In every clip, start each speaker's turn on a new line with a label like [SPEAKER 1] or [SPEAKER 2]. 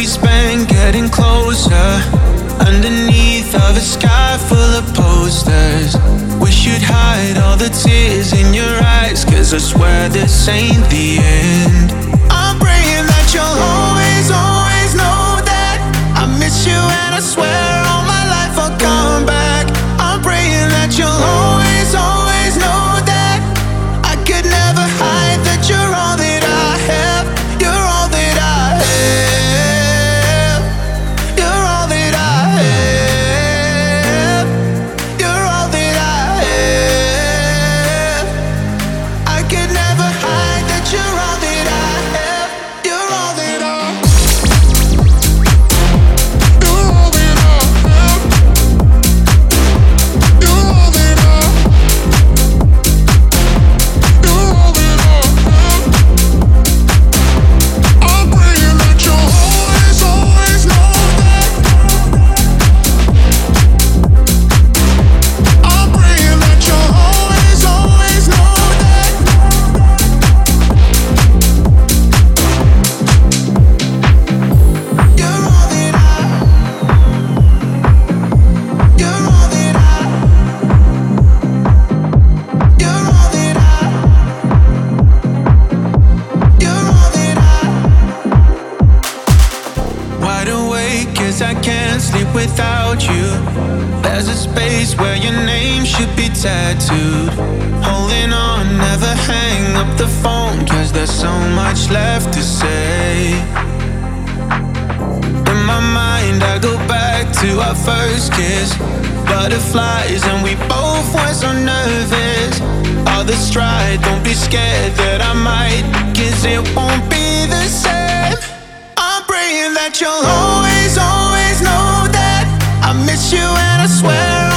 [SPEAKER 1] we spent getting closer. Underneath of a sky full of posters. Wish you'd hide all the tears in your eyes Cause I swear this ain't the end. I'm praying that you'll always without you. There's a space where your name should be tattooed. Holding on, never hang up the phone, cause there's so much left to say. In my mind, I go back to our first kiss. Butterflies, and we both were so nervous. All the stride, don't be scared that I might, cause it won't be the same. I'm praying that you'll always you and I swear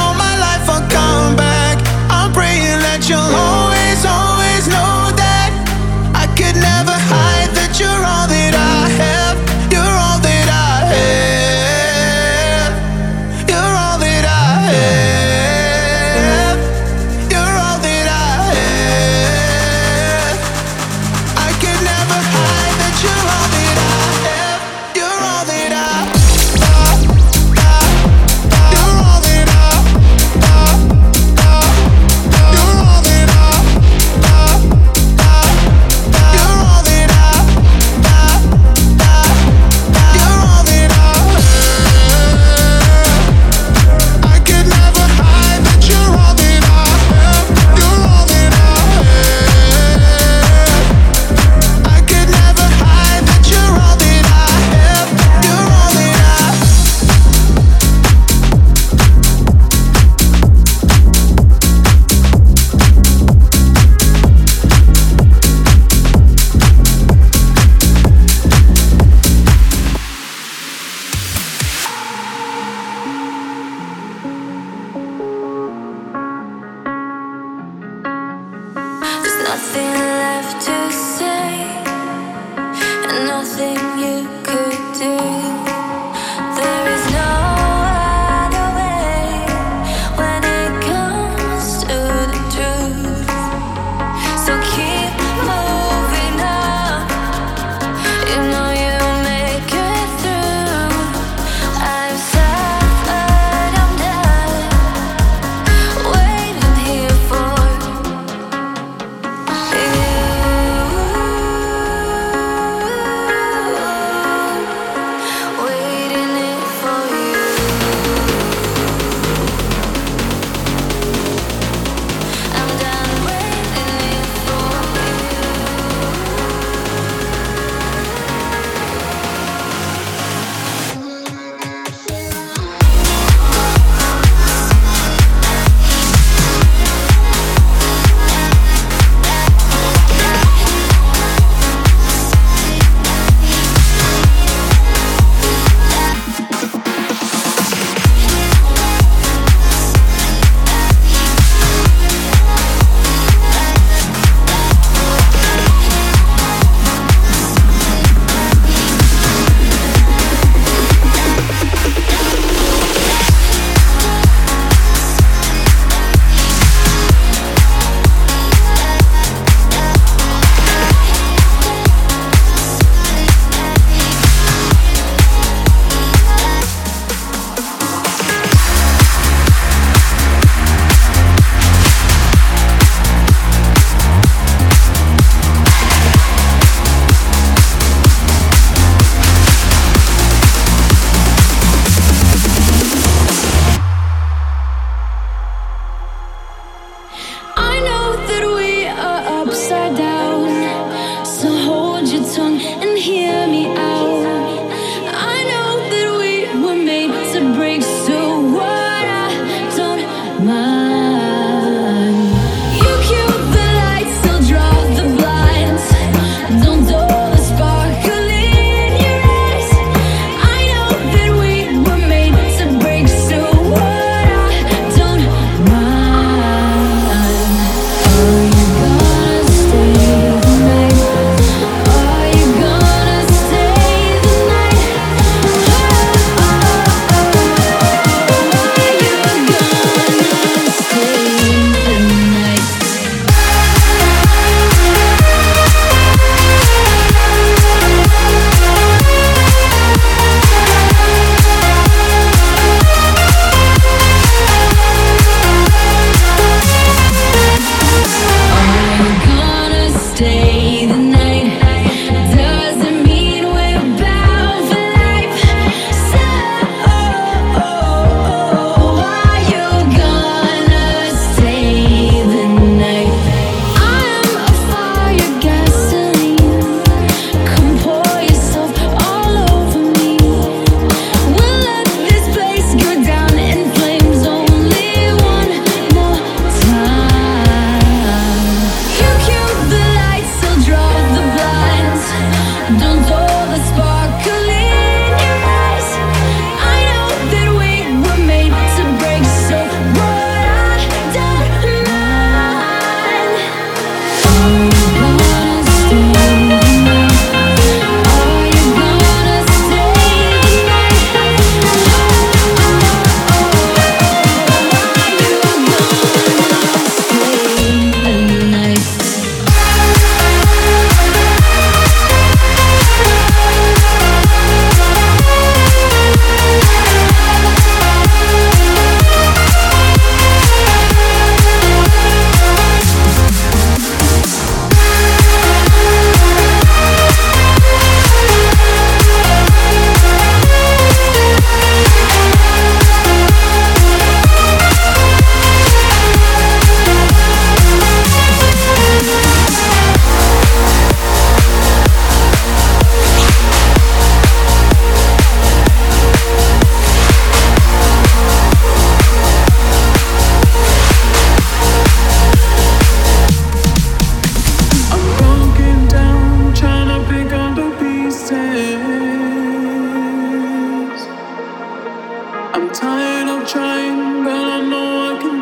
[SPEAKER 1] tired of trying, but I know I
[SPEAKER 2] can.